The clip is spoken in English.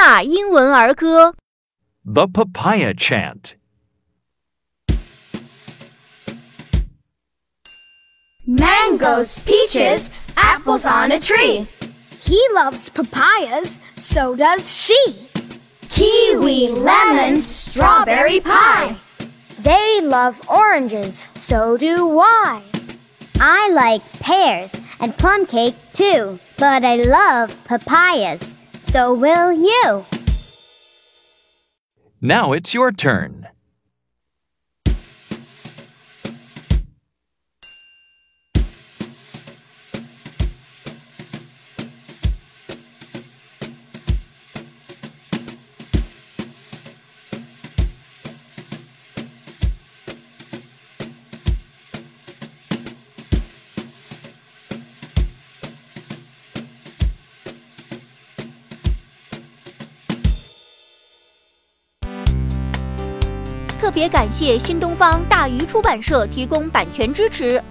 纳英文儿歌。 The Papaya Chant. Mangoes, peaches, apples on a tree. He loves papayas, so does she. Kiwi, lemon, strawberry pie. They love oranges, so do I. I like pears and plum cake too, but I love papayas. So will you. Now it's your turn. 特别感谢新东方大鱼出版社提供版权支持。